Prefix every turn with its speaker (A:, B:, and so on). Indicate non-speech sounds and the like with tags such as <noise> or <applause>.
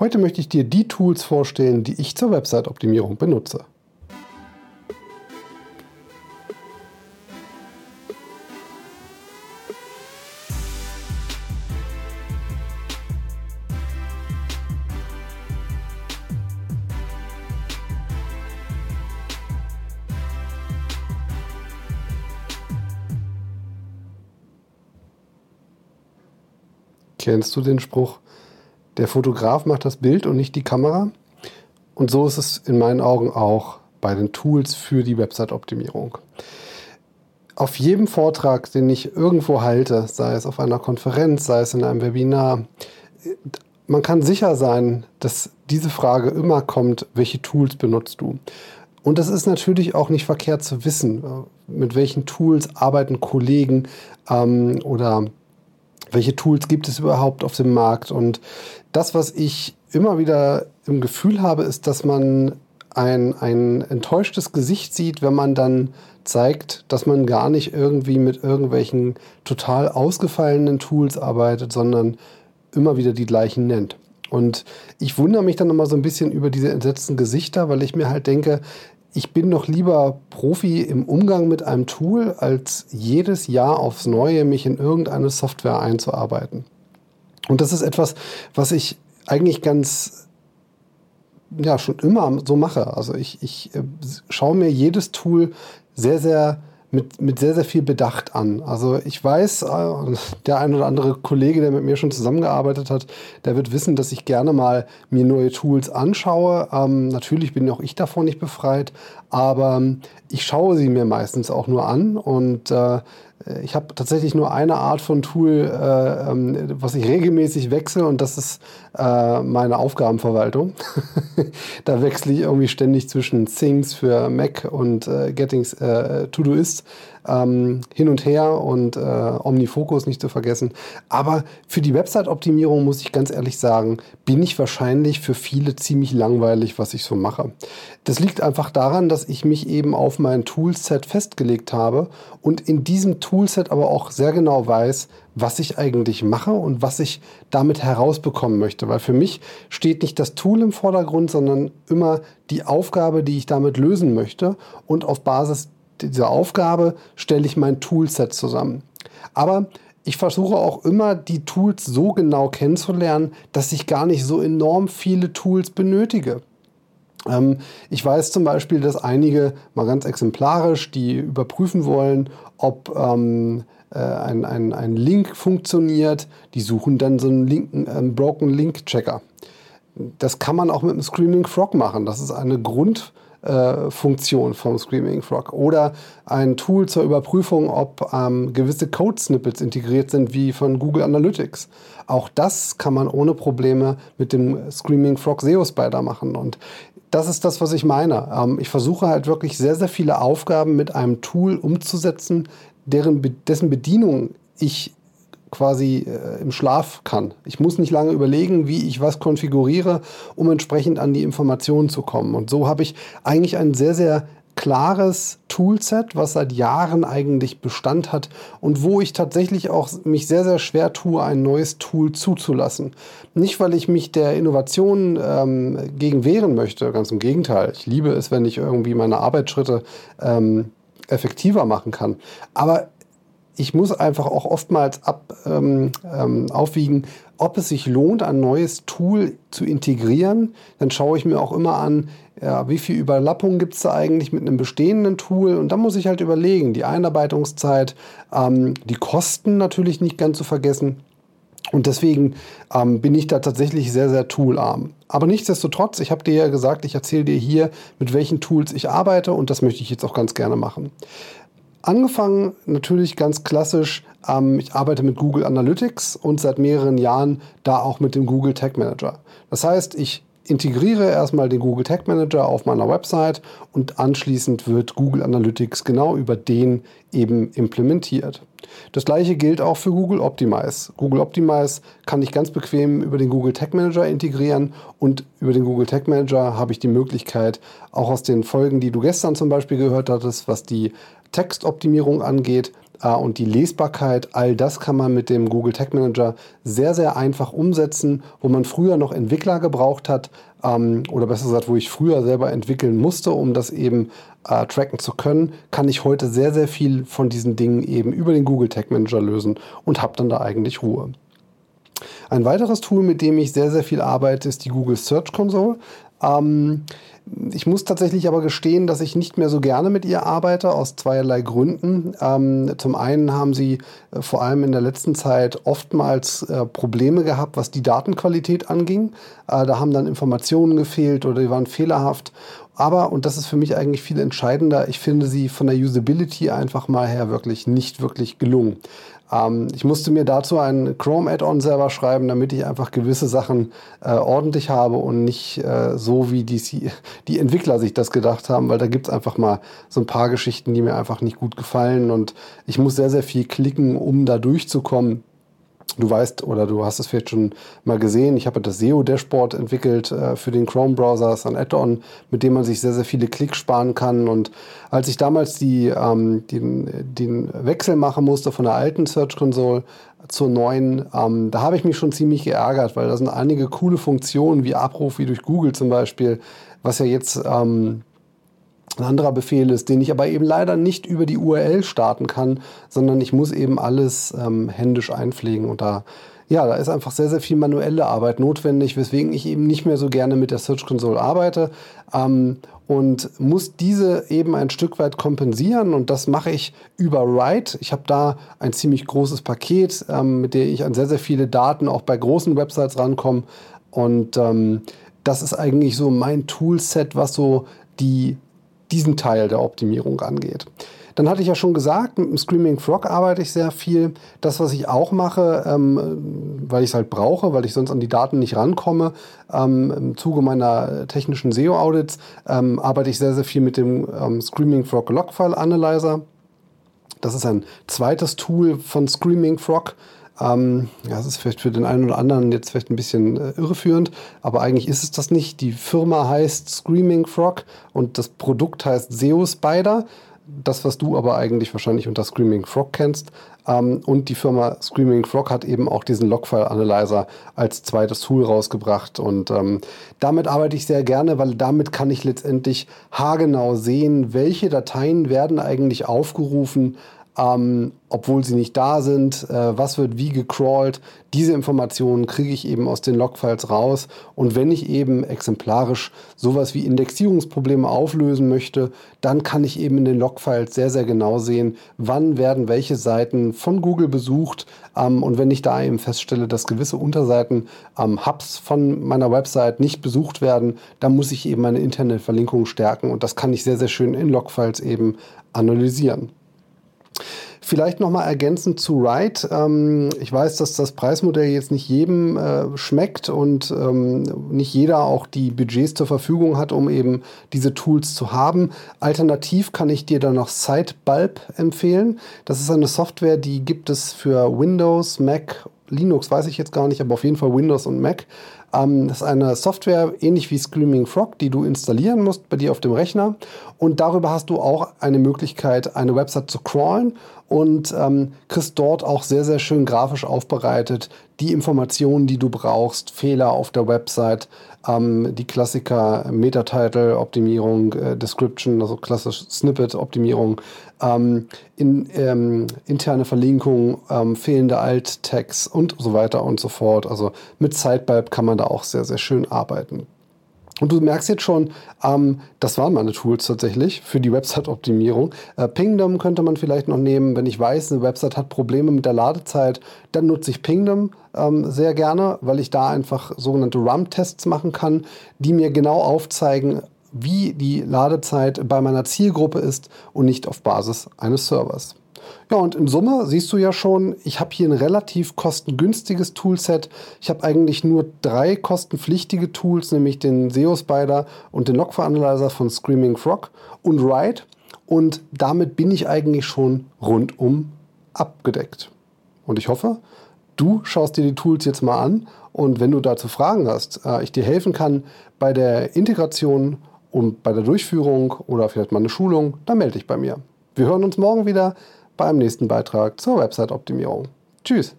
A: Heute möchte ich dir die Tools vorstellen, die ich zur Website-Optimierung benutze. Kennst du den Spruch, der Fotograf macht das Bild und nicht die Kamera? Und so ist es in meinen Augen auch bei den Tools für die Website-Optimierung. Auf jedem Vortrag, den ich irgendwo halte, sei es auf einer Konferenz, sei es in einem Webinar, man kann sicher sein, dass diese Frage immer kommt, welche Tools benutzt du? Und das ist natürlich auch nicht verkehrt zu wissen, mit welchen Tools arbeiten Kollegen ähm, oder welche Tools gibt es überhaupt auf dem Markt. Und das, was ich immer wieder im Gefühl habe, ist, dass man ein, ein enttäuschtes Gesicht sieht, wenn man dann zeigt, dass man gar nicht irgendwie mit irgendwelchen total ausgefallenen Tools arbeitet, sondern immer wieder die gleichen nennt. Und ich wundere mich dann immer so ein bisschen über diese entsetzten Gesichter, weil ich mir halt denke, ich bin noch lieber Profi im Umgang mit einem Tool, als jedes Jahr aufs Neue mich in irgendeine Software einzuarbeiten. Und das ist etwas, was ich eigentlich ganz, ja, schon immer so mache. Also ich, ich äh, schaue mir jedes Tool sehr, sehr mit, mit sehr, sehr viel Bedacht an. Also ich weiß, äh, der ein oder andere Kollege, der mit mir schon zusammengearbeitet hat, der wird wissen, dass ich gerne mal mir neue Tools anschaue. Ähm, natürlich bin auch ich davon nicht befreit, aber ich schaue sie mir meistens auch nur an und äh, äh, ich habe tatsächlich nur eine Art von Tool, äh, ähm, was ich regelmäßig wechsle und das ist äh, meine Aufgabenverwaltung. <laughs> da wechsle ich irgendwie ständig zwischen Things für Mac und äh, Gettings äh, Todoist ähm, hin und her und äh, Omnifocus nicht zu vergessen. Aber für die Website-Optimierung muss ich ganz ehrlich sagen, bin ich wahrscheinlich für viele ziemlich langweilig, was ich so mache. Das liegt einfach daran, dass ich mich eben auf mein Toolset festgelegt habe und in diesem Toolset aber auch sehr genau weiß, was ich eigentlich mache und was ich damit herausbekommen möchte. Weil für mich steht nicht das Tool im Vordergrund, sondern immer die Aufgabe, die ich damit lösen möchte. Und auf Basis dieser Aufgabe stelle ich mein Toolset zusammen. Aber ich versuche auch immer, die Tools so genau kennenzulernen, dass ich gar nicht so enorm viele Tools benötige. Ähm, ich weiß zum Beispiel, dass einige mal ganz exemplarisch, die überprüfen wollen, ob ähm, äh, ein, ein, ein Link funktioniert, die suchen dann so einen, linken, einen Broken Link Checker. Das kann man auch mit einem Screaming Frog machen. Das ist eine Grund, äh, Funktion vom Screaming Frog oder ein Tool zur Überprüfung, ob ähm, gewisse Code-Snippets integriert sind, wie von Google Analytics. Auch das kann man ohne Probleme mit dem Screaming Frog SEO Spider machen. Und das ist das, was ich meine. Ähm, ich versuche halt wirklich sehr, sehr viele Aufgaben mit einem Tool umzusetzen, deren, dessen Bedienung ich quasi äh, im Schlaf kann. Ich muss nicht lange überlegen, wie ich was konfiguriere, um entsprechend an die Informationen zu kommen. Und so habe ich eigentlich ein sehr, sehr klares Toolset, was seit Jahren eigentlich Bestand hat und wo ich tatsächlich auch mich sehr, sehr schwer tue, ein neues Tool zuzulassen. Nicht, weil ich mich der Innovation ähm, gegen wehren möchte, ganz im Gegenteil. Ich liebe es, wenn ich irgendwie meine Arbeitsschritte ähm, effektiver machen kann. Aber ich muss einfach auch oftmals ab, ähm, ähm, aufwiegen, ob es sich lohnt, ein neues Tool zu integrieren. Dann schaue ich mir auch immer an, ja, wie viel Überlappung gibt es da eigentlich mit einem bestehenden Tool. Und da muss ich halt überlegen, die Einarbeitungszeit, ähm, die Kosten natürlich nicht ganz zu vergessen. Und deswegen ähm, bin ich da tatsächlich sehr, sehr toolarm. Aber nichtsdestotrotz, ich habe dir ja gesagt, ich erzähle dir hier, mit welchen Tools ich arbeite und das möchte ich jetzt auch ganz gerne machen. Angefangen natürlich ganz klassisch, ähm, ich arbeite mit Google Analytics und seit mehreren Jahren da auch mit dem Google Tag Manager. Das heißt, ich integriere erstmal den Google Tag Manager auf meiner Website und anschließend wird Google Analytics genau über den eben implementiert. Das gleiche gilt auch für Google Optimize. Google Optimize kann ich ganz bequem über den Google Tag Manager integrieren und über den Google Tag Manager habe ich die Möglichkeit, auch aus den Folgen, die du gestern zum Beispiel gehört hattest, was die Textoptimierung angeht, und die Lesbarkeit, all das kann man mit dem Google Tag Manager sehr, sehr einfach umsetzen, wo man früher noch Entwickler gebraucht hat ähm, oder besser gesagt, wo ich früher selber entwickeln musste, um das eben äh, tracken zu können, kann ich heute sehr, sehr viel von diesen Dingen eben über den Google Tag Manager lösen und habe dann da eigentlich Ruhe. Ein weiteres Tool, mit dem ich sehr, sehr viel arbeite, ist die Google Search Console. Ähm, ich muss tatsächlich aber gestehen, dass ich nicht mehr so gerne mit ihr arbeite, aus zweierlei Gründen. Ähm, zum einen haben sie äh, vor allem in der letzten Zeit oftmals äh, Probleme gehabt, was die Datenqualität anging. Äh, da haben dann Informationen gefehlt oder die waren fehlerhaft. Aber, und das ist für mich eigentlich viel entscheidender, ich finde sie von der Usability einfach mal her wirklich nicht wirklich gelungen. Ähm, ich musste mir dazu ein Chrome-Add-on selber schreiben, damit ich einfach gewisse Sachen äh, ordentlich habe und nicht äh, so, wie die, <laughs> die Entwickler sich das gedacht haben, weil da gibt es einfach mal so ein paar Geschichten, die mir einfach nicht gut gefallen und ich muss sehr, sehr viel klicken, um da durchzukommen. Du weißt oder du hast es vielleicht schon mal gesehen, ich habe das SEO-Dashboard entwickelt äh, für den Chrome-Browser, ist ein Add-on, mit dem man sich sehr, sehr viele Klicks sparen kann. Und als ich damals die, ähm, den, den Wechsel machen musste von der alten Search Console zur neuen, ähm, da habe ich mich schon ziemlich geärgert, weil da sind einige coole Funktionen wie Abruf, wie durch Google zum Beispiel, was ja jetzt ähm, ein anderer Befehl ist, den ich aber eben leider nicht über die URL starten kann, sondern ich muss eben alles ähm, händisch einpflegen. Und da ja, da ist einfach sehr, sehr viel manuelle Arbeit notwendig, weswegen ich eben nicht mehr so gerne mit der Search Console arbeite ähm, und muss diese eben ein Stück weit kompensieren. Und das mache ich über Write. Ich habe da ein ziemlich großes Paket, ähm, mit dem ich an sehr, sehr viele Daten auch bei großen Websites rankomme. Und ähm, das ist eigentlich so mein Toolset, was so die diesen Teil der Optimierung angeht. Dann hatte ich ja schon gesagt, mit dem Screaming Frog arbeite ich sehr viel. Das, was ich auch mache, ähm, weil ich es halt brauche, weil ich sonst an die Daten nicht rankomme, ähm, im Zuge meiner technischen SEO-Audits ähm, arbeite ich sehr, sehr viel mit dem ähm, Screaming Frog Logfile Analyzer. Das ist ein zweites Tool von Screaming Frog. Ähm, ja, das ist vielleicht für den einen oder anderen jetzt vielleicht ein bisschen äh, irreführend, aber eigentlich ist es das nicht. Die Firma heißt Screaming Frog und das Produkt heißt SEO Spider. Das, was du aber eigentlich wahrscheinlich unter Screaming Frog kennst. Ähm, und die Firma Screaming Frog hat eben auch diesen Logfile Analyzer als zweites Tool rausgebracht. Und ähm, damit arbeite ich sehr gerne, weil damit kann ich letztendlich haargenau sehen, welche Dateien werden eigentlich aufgerufen ähm, obwohl sie nicht da sind, äh, was wird wie gecrawlt. Diese Informationen kriege ich eben aus den Logfiles raus. Und wenn ich eben exemplarisch sowas wie Indexierungsprobleme auflösen möchte, dann kann ich eben in den Logfiles sehr, sehr genau sehen, wann werden welche Seiten von Google besucht. Ähm, und wenn ich da eben feststelle, dass gewisse Unterseiten ähm, Hubs von meiner Website nicht besucht werden, dann muss ich eben meine interne Verlinkung stärken. Und das kann ich sehr, sehr schön in Logfiles eben analysieren. Vielleicht nochmal ergänzend zu Ride. Ähm, ich weiß, dass das Preismodell jetzt nicht jedem äh, schmeckt und ähm, nicht jeder auch die Budgets zur Verfügung hat, um eben diese Tools zu haben. Alternativ kann ich dir dann noch SiteBulb empfehlen. Das ist eine Software, die gibt es für Windows, Mac, Linux, weiß ich jetzt gar nicht, aber auf jeden Fall Windows und Mac. Ähm, das ist eine Software ähnlich wie Screaming Frog, die du installieren musst bei dir auf dem Rechner. Und darüber hast du auch eine Möglichkeit, eine Website zu crawlen und ähm, kriegst dort auch sehr, sehr schön grafisch aufbereitet die Informationen, die du brauchst, Fehler auf der Website, ähm, die Klassiker Meta-Title-Optimierung, äh, Description, also klassisch Snippet-Optimierung, ähm, in, ähm, interne Verlinkung, ähm, fehlende Alt-Tags und so weiter und so fort. Also mit Sidebibe kann man da auch sehr, sehr schön arbeiten. Und du merkst jetzt schon, ähm, das waren meine Tools tatsächlich für die Website-Optimierung. Äh, Pingdom könnte man vielleicht noch nehmen. Wenn ich weiß, eine Website hat Probleme mit der Ladezeit, dann nutze ich Pingdom ähm, sehr gerne, weil ich da einfach sogenannte RAM-Tests machen kann, die mir genau aufzeigen, wie die Ladezeit bei meiner Zielgruppe ist und nicht auf Basis eines Servers. Ja, und in Summe siehst du ja schon, ich habe hier ein relativ kostengünstiges Toolset. Ich habe eigentlich nur drei kostenpflichtige Tools, nämlich den SEO Spider und den Logfile Analyzer von Screaming Frog und Ride. Und damit bin ich eigentlich schon rundum abgedeckt. Und ich hoffe, du schaust dir die Tools jetzt mal an und wenn du dazu Fragen hast, äh, ich dir helfen kann bei der Integration und bei der Durchführung oder vielleicht mal eine Schulung, dann melde dich bei mir. Wir hören uns morgen wieder beim nächsten Beitrag zur Website-Optimierung. Tschüss!